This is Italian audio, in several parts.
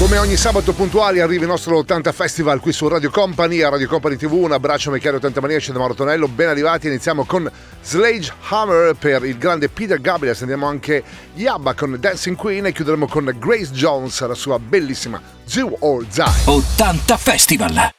Come ogni sabato puntuali arriva il nostro 80 Festival qui su Radio Company, a Radio Company TV. Un abbraccio Michele 80 Mania, scende Mauro Tonello. Ben arrivati, iniziamo con Slage Hammer per il grande Peter Gabriel. Sentiamo anche Yabba con Dancing Queen e chiuderemo con Grace Jones, la sua bellissima Zoo or Die. 80 Festival!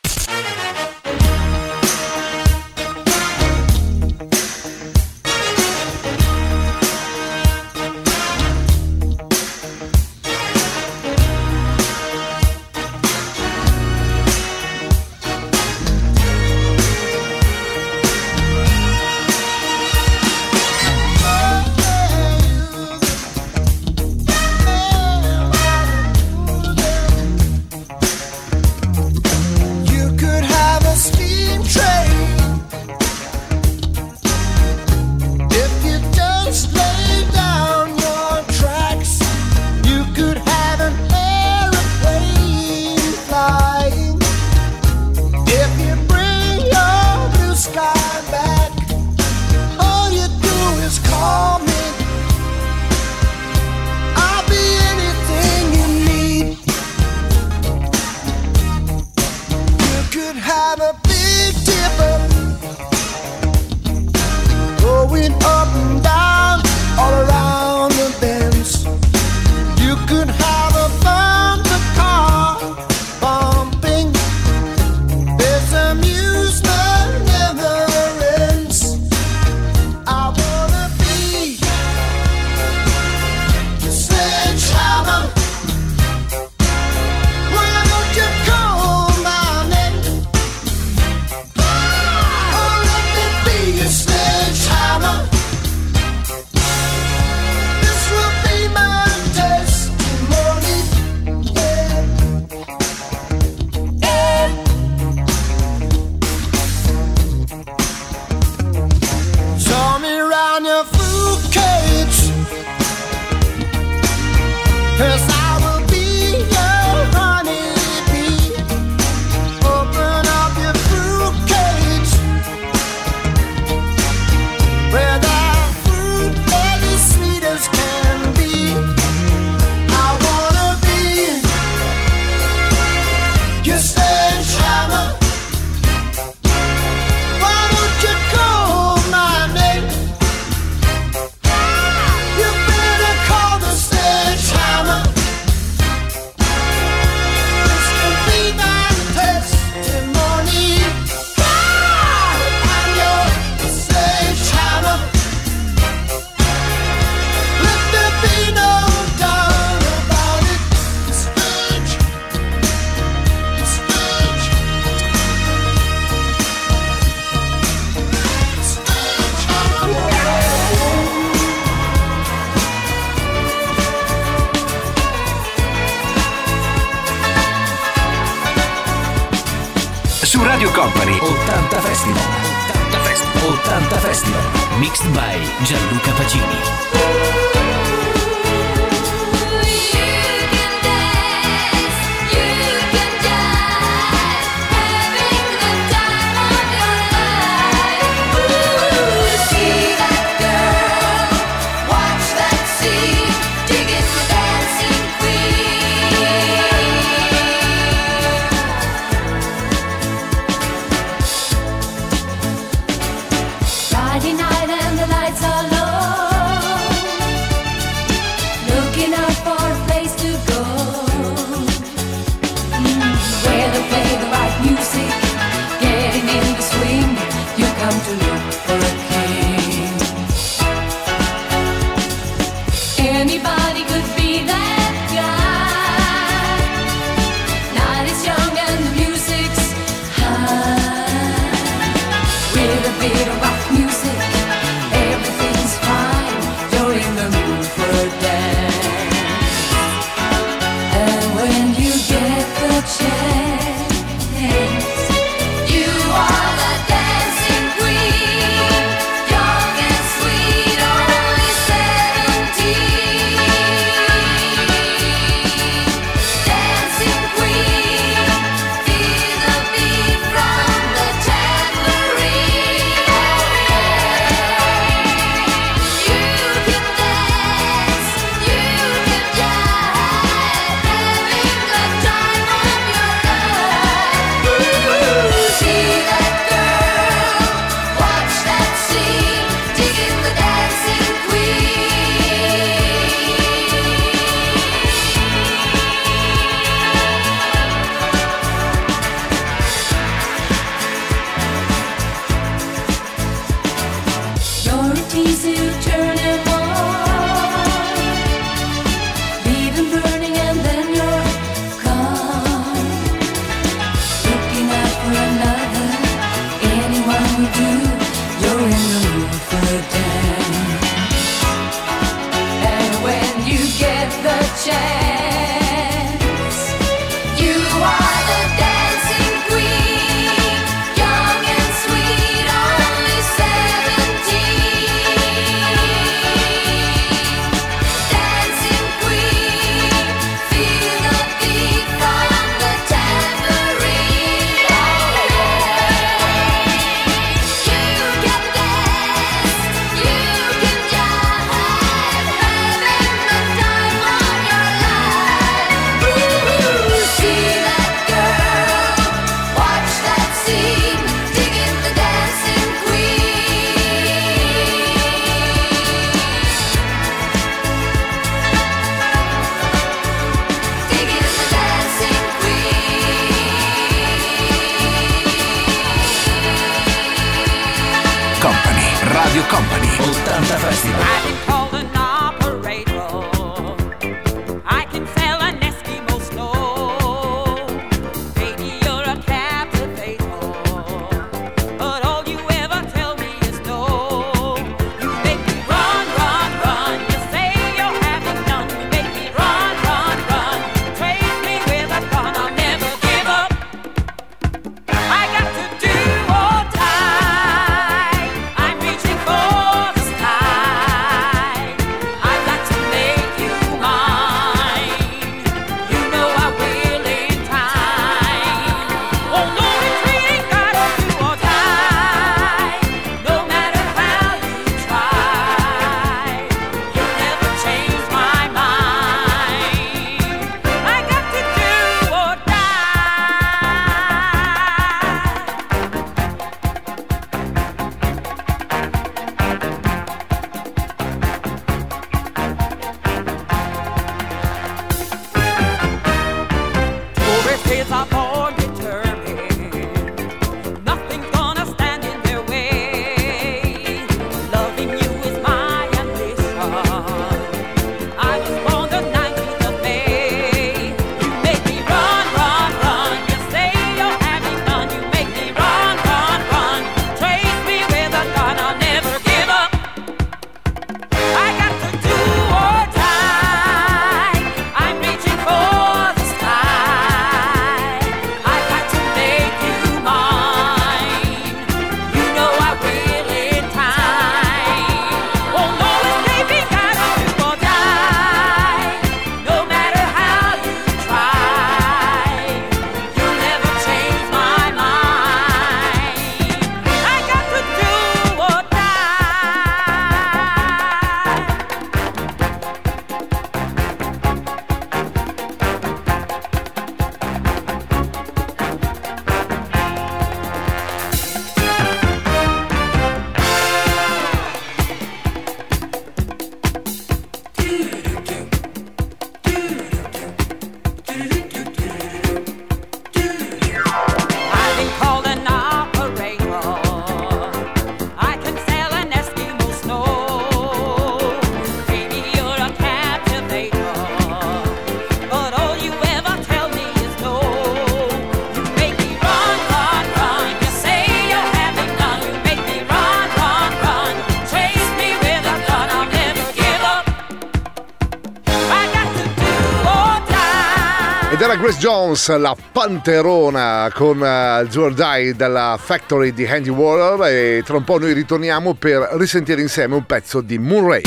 Ed era Grace Jones, la panterona con uh, Jewel dalla Factory di Handy Waller e tra un po' noi ritorniamo per risentire insieme un pezzo di Murray.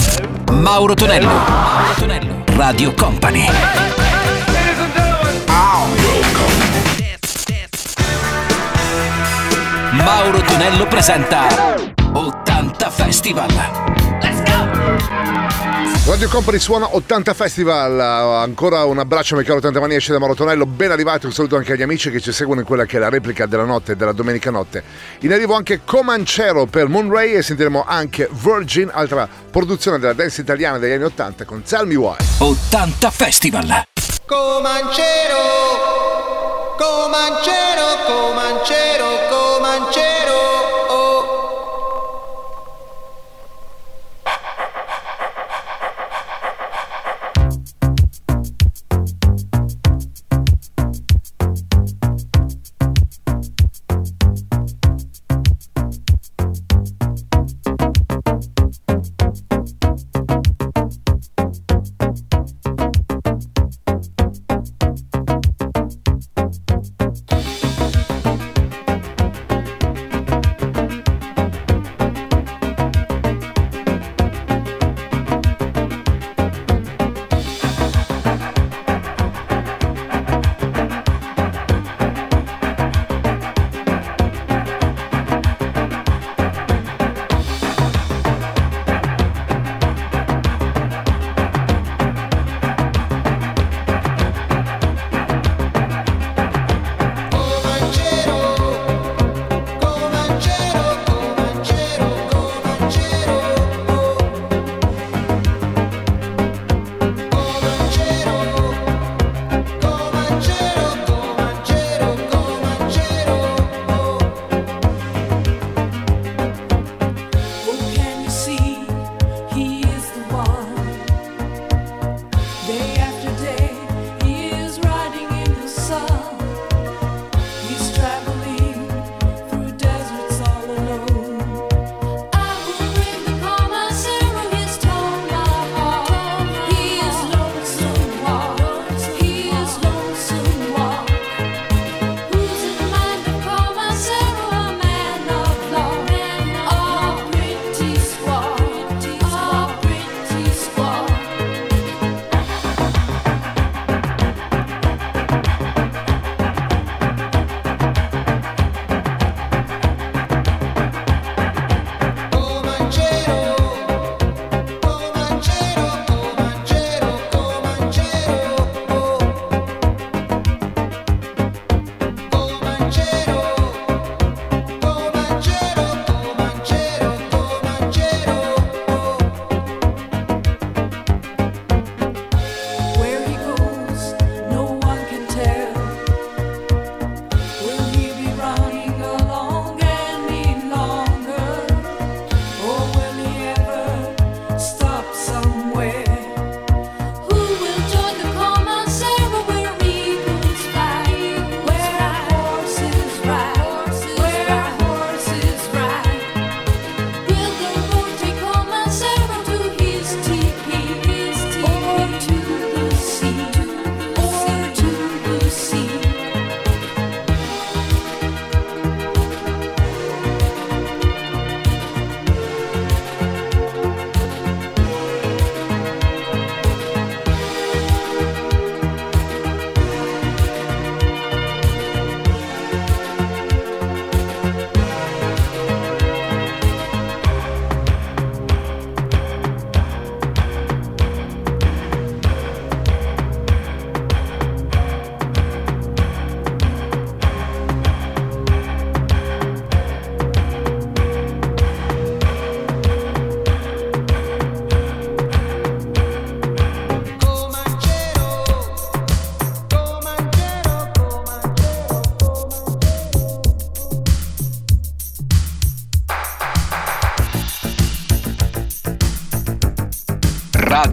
Mauro Tonello, Mauro Tonello, Radio Company. Mauro Tonello presenta 80 Festival. Radio Company suona 80 Festival, ancora un abbraccio a Michele 80 Mani esce da Marotonello, ben arrivato, un saluto anche agli amici che ci seguono in quella che è la replica della notte, della domenica notte. In arrivo anche Comancero per Moonray e sentiremo anche Virgin, altra produzione della dance italiana degli anni 80 con Tell Me Why. 80 Festival. Comancero, Comancero, Comancero, Comancero.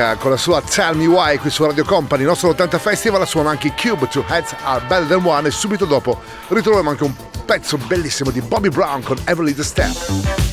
Eh, con la sua Tell Me Why qui su Radio Company, il nostro 80 Festival, la suona anche Cube, Two Heads Are Better Than One e subito dopo ritroviamo anche un pezzo bellissimo di Bobby Brown con Everly The Step.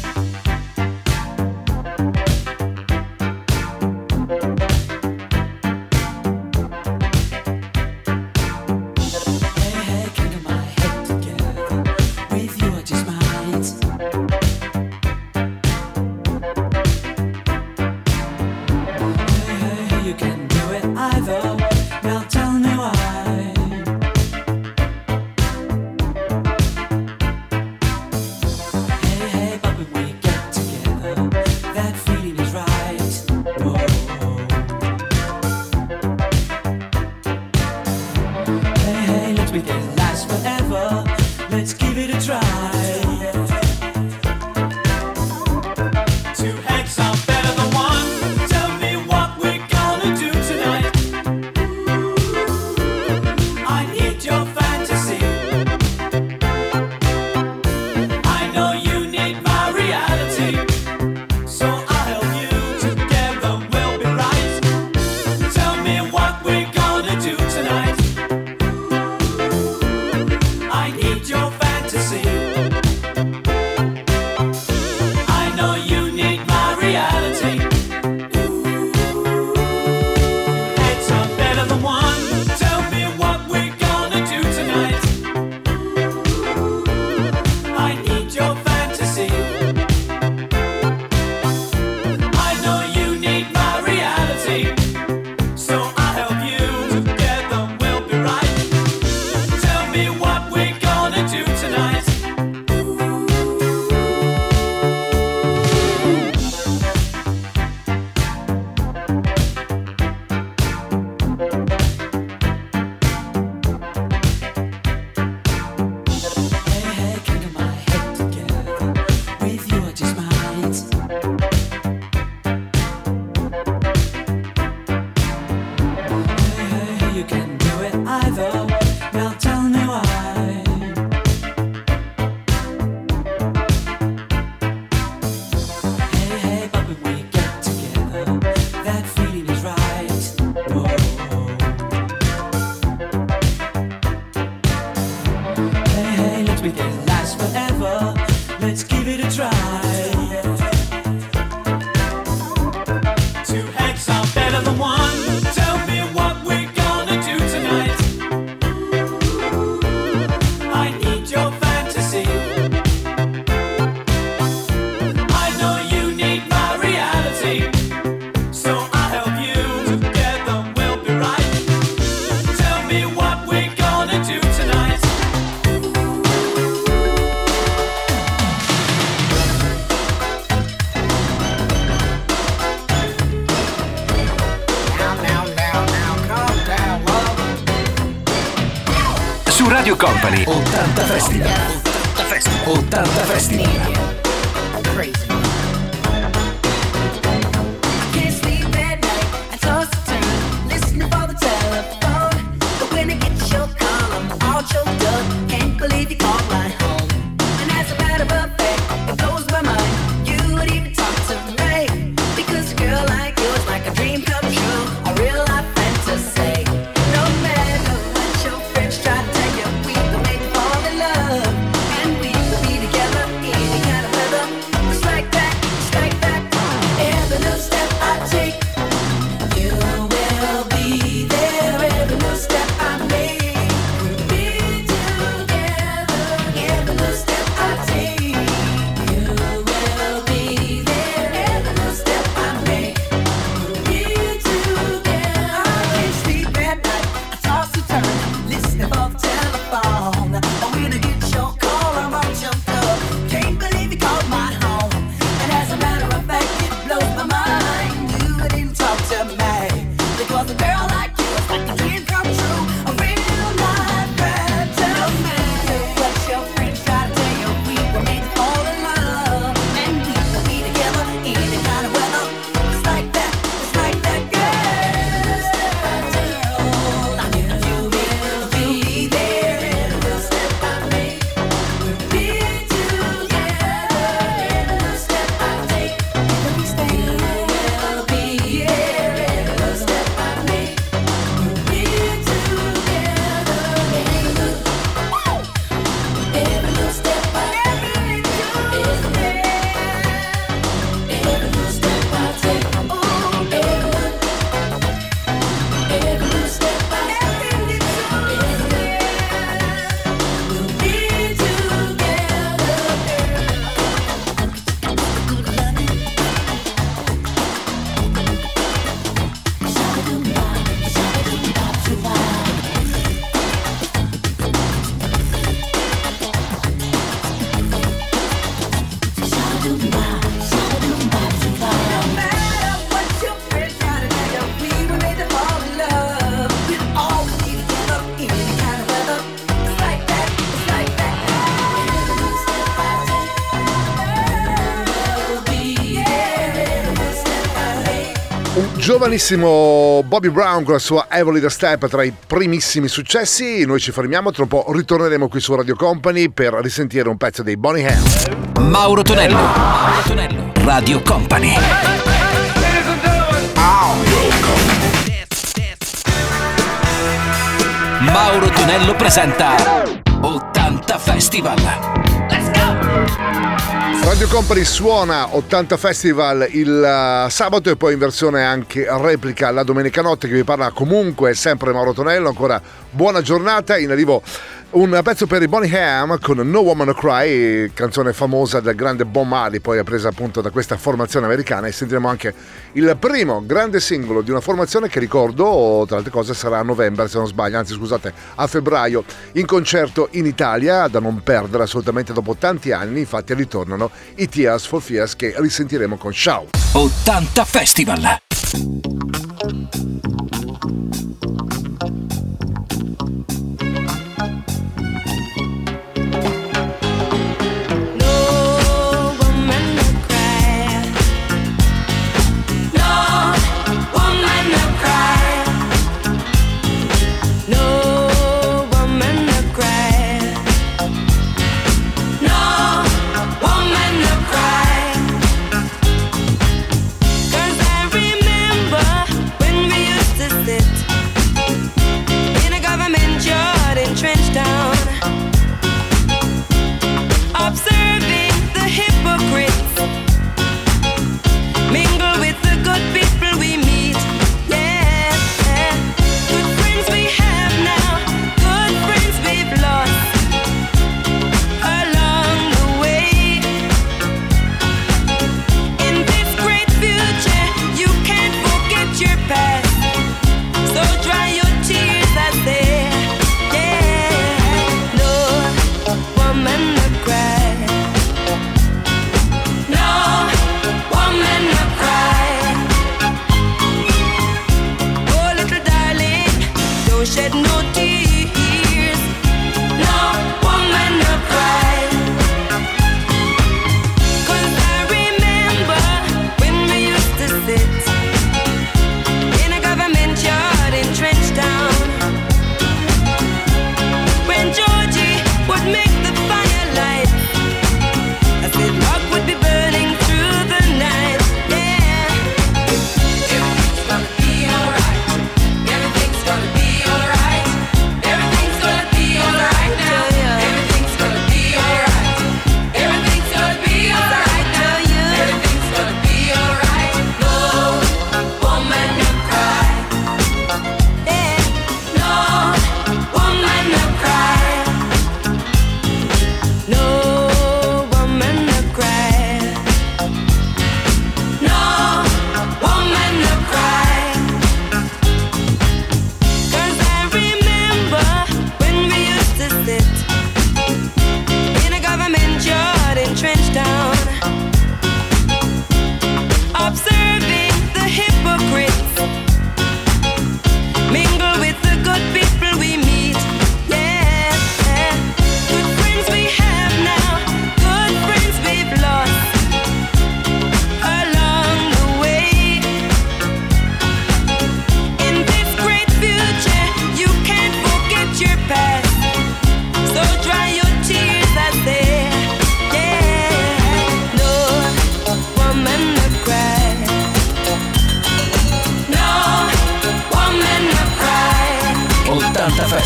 Giovanissimo Bobby Brown con la sua Evoli da Step tra i primissimi successi. Noi ci fermiamo, tra un po' ritorneremo qui su Radio Company per risentire un pezzo dei Bonnie Hands. Mauro Tonello, Mauro Tonello, Radio Company. Mauro Tonello presenta 80 Festival. Radio Company suona 80 Festival il eh, sabato e poi in versione anche replica la domenica notte che vi parla comunque sempre Mauro Tonello, ancora buona giornata, in arrivo un pezzo per i Bonnie Ham con No Woman No Cry, canzone famosa del grande Bon Mali, poi presa appunto da questa formazione americana e sentiremo anche il primo grande singolo di una formazione che ricordo, tra altre cose, sarà a novembre se non sbaglio, anzi scusate, a febbraio in concerto in Italia, da non perdere assolutamente dopo tanti anni, infatti ritornano i Tears for Fias che risentiremo con Ciao. 80 Festival!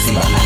máxima.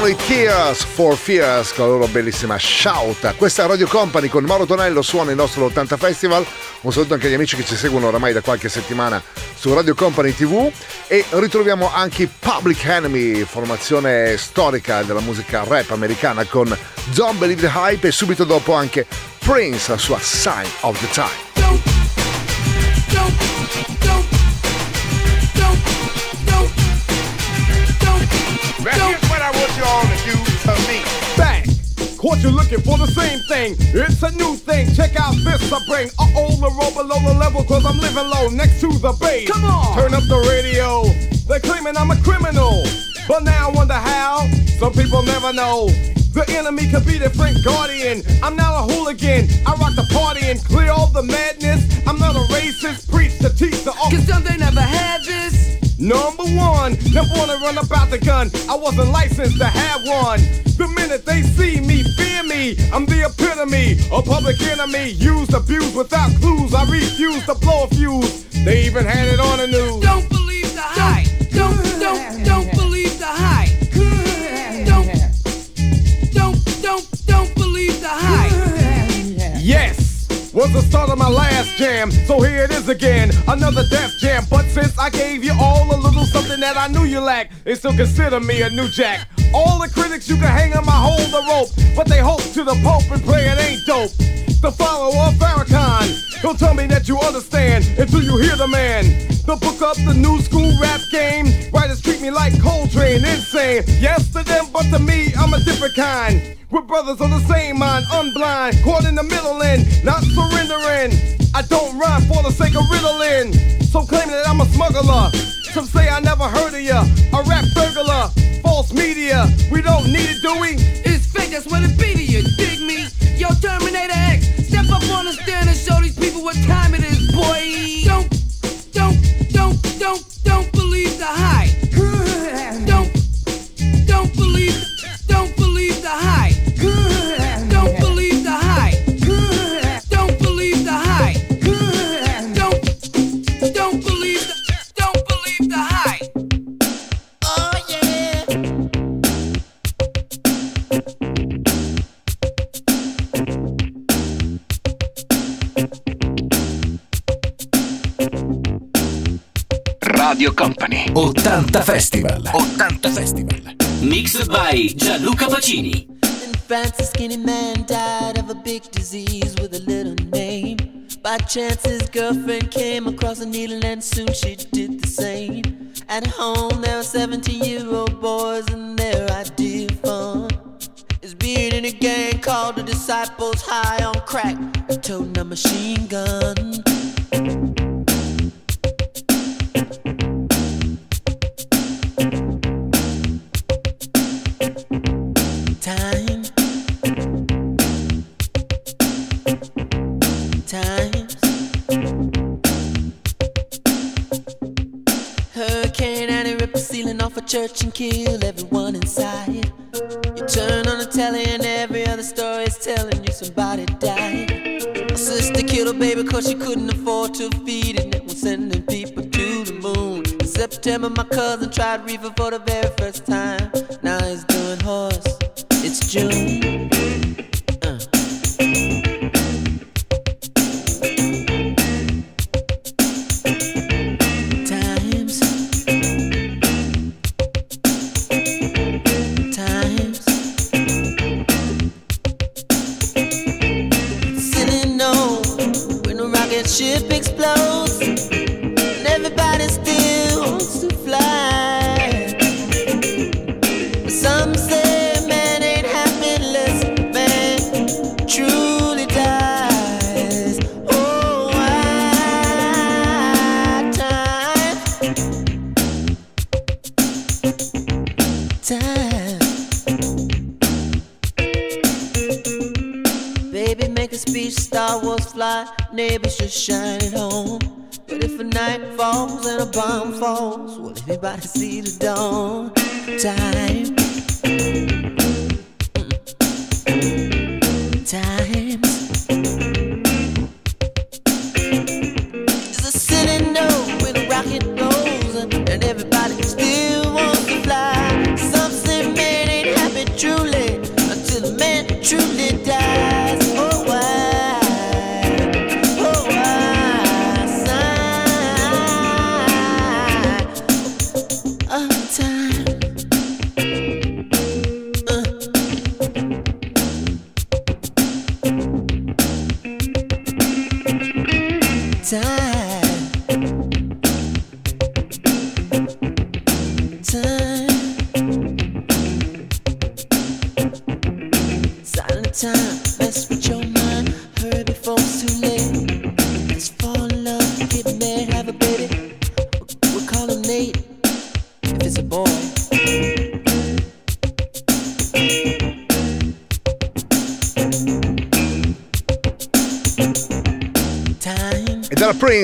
Only Tears for Fears con la loro bellissima Shout. Questa è Radio Company con Mauro Tonello suona il nostro 80 Festival. Un saluto anche agli amici che ci seguono oramai da qualche settimana su Radio Company TV e ritroviamo anche i Public Enemy, formazione storica della musica rap americana con Don't Believe the Hype e subito dopo anche Prince, la sua Sign of the Time. don't, don't, don't, I want you all to do for me. back. Caught you looking for the same thing. It's a new thing. Check out this I bring. Uh oh, the roll below the level, cause I'm living low next to the base. Come on. Turn up the radio. They're claiming I'm a criminal. But now I wonder how. Some people never know. The enemy could be the Frank Guardian. I'm not a hooligan. I rock the party and clear all the madness. I'm not a racist. Preach to teach the all. Cause some they never had this. Number one, never wanna run about the gun. I wasn't licensed to have one. The minute they see me, fear me. I'm the epitome, a public enemy. Used, abused without clues. I refuse to blow a fuse. They even had it on the news. don't believe the hype. Don't, don't, don't believe was the start of my last jam. So here it is again, another death jam. But since I gave you all a little something that I knew you lacked, they still consider me a new jack. All the critics you can hang on my hold the rope, but they hope to the Pope and pray it ain't dope. The follower of Farrakhan, don't tell me that you understand until you hear the man. The book up the new school rap game. Writers treat me like Coltrane, insane. Yes to them, but to me, I'm a different kind. We're brothers on the same mind, unblind, caught in the middle and not surrendering. I don't rhyme for the sake of riddling. So claiming that I'm a smuggler. Some say I never heard of ya. A rap burglar, false media. We don't need it, do we? It's fake, that's what it be to you, dig me? Yo, Terminator X, step up on the stand and show these people what time it is, boy. Don't, don't, believe the hype. Radio Company 80 Festival 80 Festival Mixed by Gianluca Pacini In France, a skinny man died of a big disease with a little name. By chance, his girlfriend came across a needle, and soon she did the same. At home, there were 17 year old boys, and their idea of fun is being in a gang called the Disciples High on Crack, toting a machine gun. Time. Times. Hurricane Annie ripped the ceiling off a church and killed everyone inside. You turn on the telly and every other story is telling you somebody died. My sister killed her baby cause she couldn't afford to feed it and was sending people to the moon. In September, my cousin tried reefer for the very first time. Now he's doing horse. Uh. Times. Times. When rocket ship explodes, and everybody still see the dawn?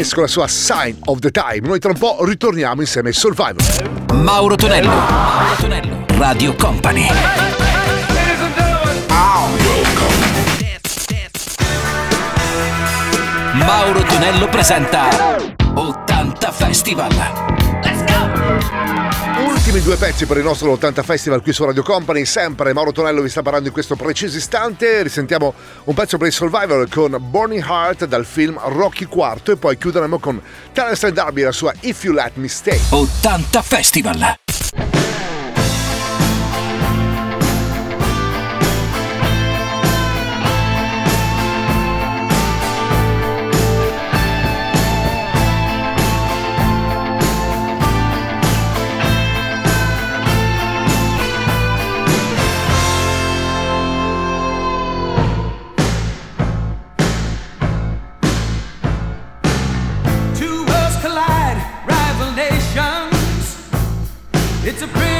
Davis con la sua Sign of the Time. Noi tra un po' ritorniamo insieme ai Survivor. Mauro Tonello, Mauro Tonello, Radio Company. Mauro Tonello presenta 80 Festival. Ultimi due pezzi per il nostro 80 Festival qui su Radio Company, sempre Mauro Tonello vi sta parlando in questo preciso istante, risentiamo un pezzo per il Survivor con Burning Heart dal film Rocky IV e poi chiuderemo con Terence Darby la sua If You Let Me Stay. 80 Festival! It's a big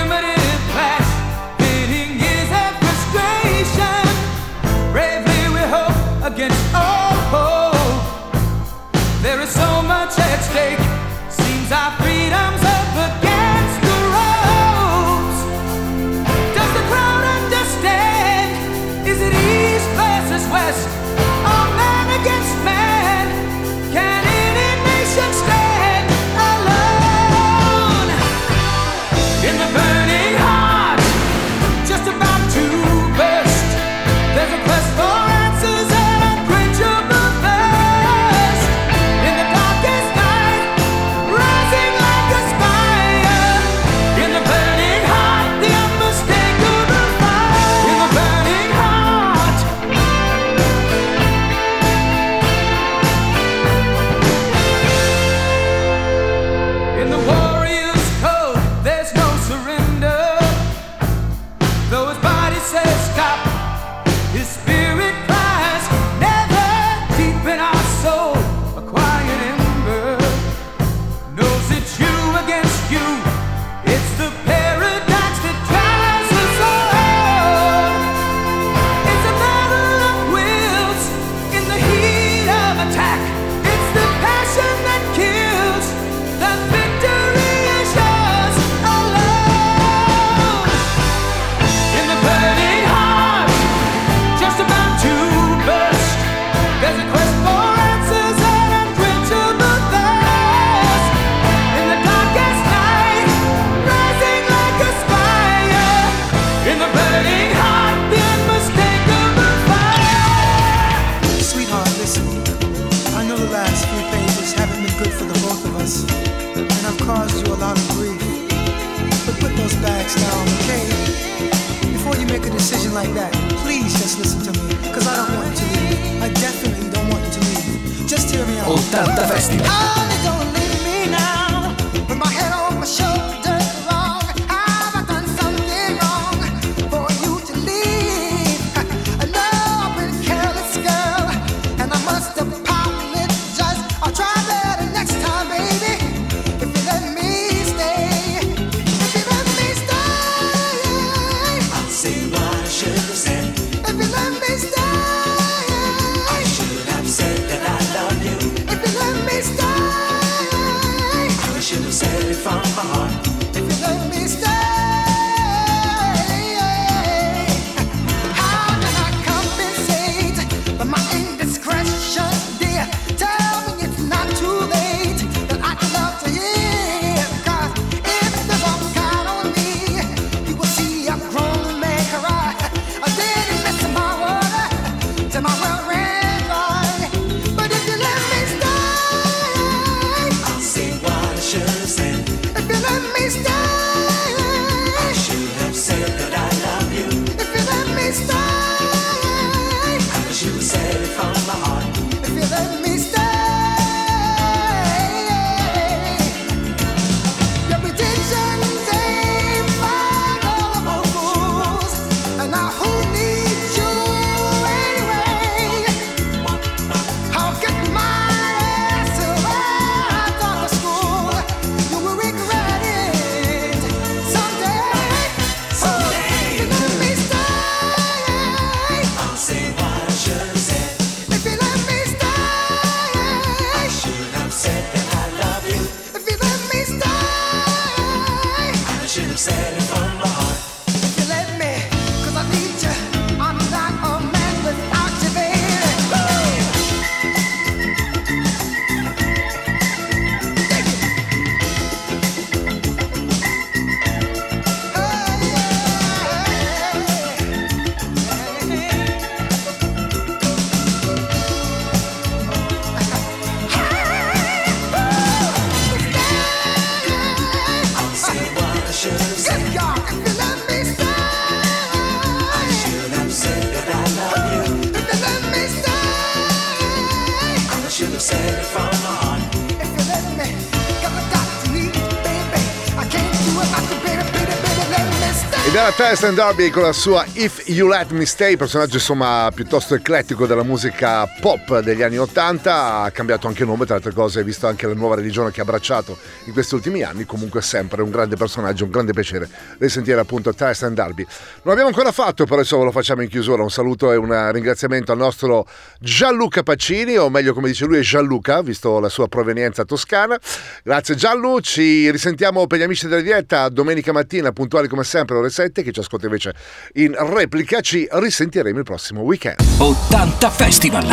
and Darby con la sua If You Let Me Stay, personaggio insomma piuttosto eclettico della musica pop degli anni 80, ha cambiato anche nome tra le altre cose, visto anche la nuova religione che ha abbracciato in questi ultimi anni, comunque sempre un grande personaggio, un grande piacere risentire appunto and Darby. Non l'abbiamo ancora fatto, però ve lo facciamo in chiusura, un saluto e un ringraziamento al nostro Gianluca Pacini, o meglio come dice lui è Gianluca, visto la sua provenienza toscana. Grazie Gianlu, ci risentiamo per gli amici della diretta domenica mattina, puntuali come sempre ore 7, che ci ascolta invece in replica, ci risentiremo il prossimo weekend. 80 Festival.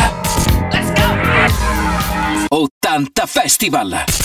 Let's go! 80 Festival.